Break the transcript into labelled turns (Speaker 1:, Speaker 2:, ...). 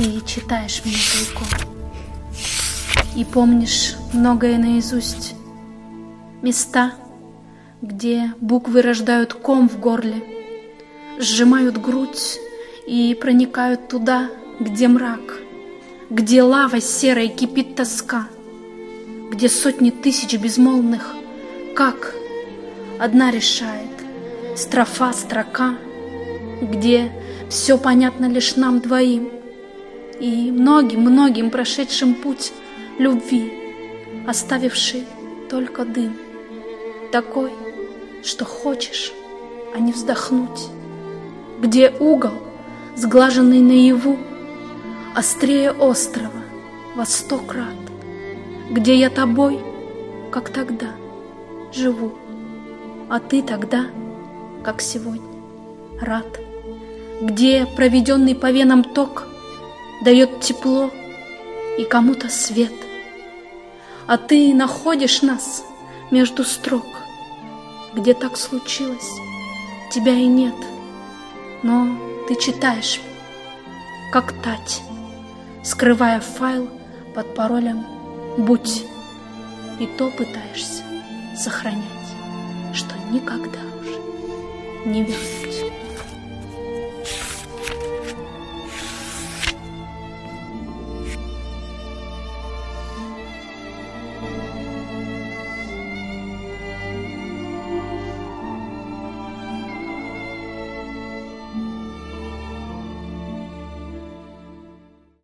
Speaker 1: Ты читаешь мне тайком И помнишь многое наизусть. Места, где буквы рождают ком в горле Сжимают грудь и проникают туда, где мрак Где лава серой кипит тоска Где сотни тысяч безмолвных Как одна решает Строфа, строка Где все понятно лишь нам двоим И многим-многим прошедшим путь любви Оставивший только дым Такой, что хочешь, а не вздохнуть. Где угол, сглаженный наяву Острее острова во сто крат. Где я тобой, как тогда, живу А ты тогда, как сегодня, рад. Где проведенный по венам ток Дает тепло и кому-то свет. А ты находишь нас между строк Где так случилось, тебя и нет. Но ты читаешь, как тать Скрывая файл под паролем «Будь» И то пытаешься сохранять, что никогда уже не вернешь.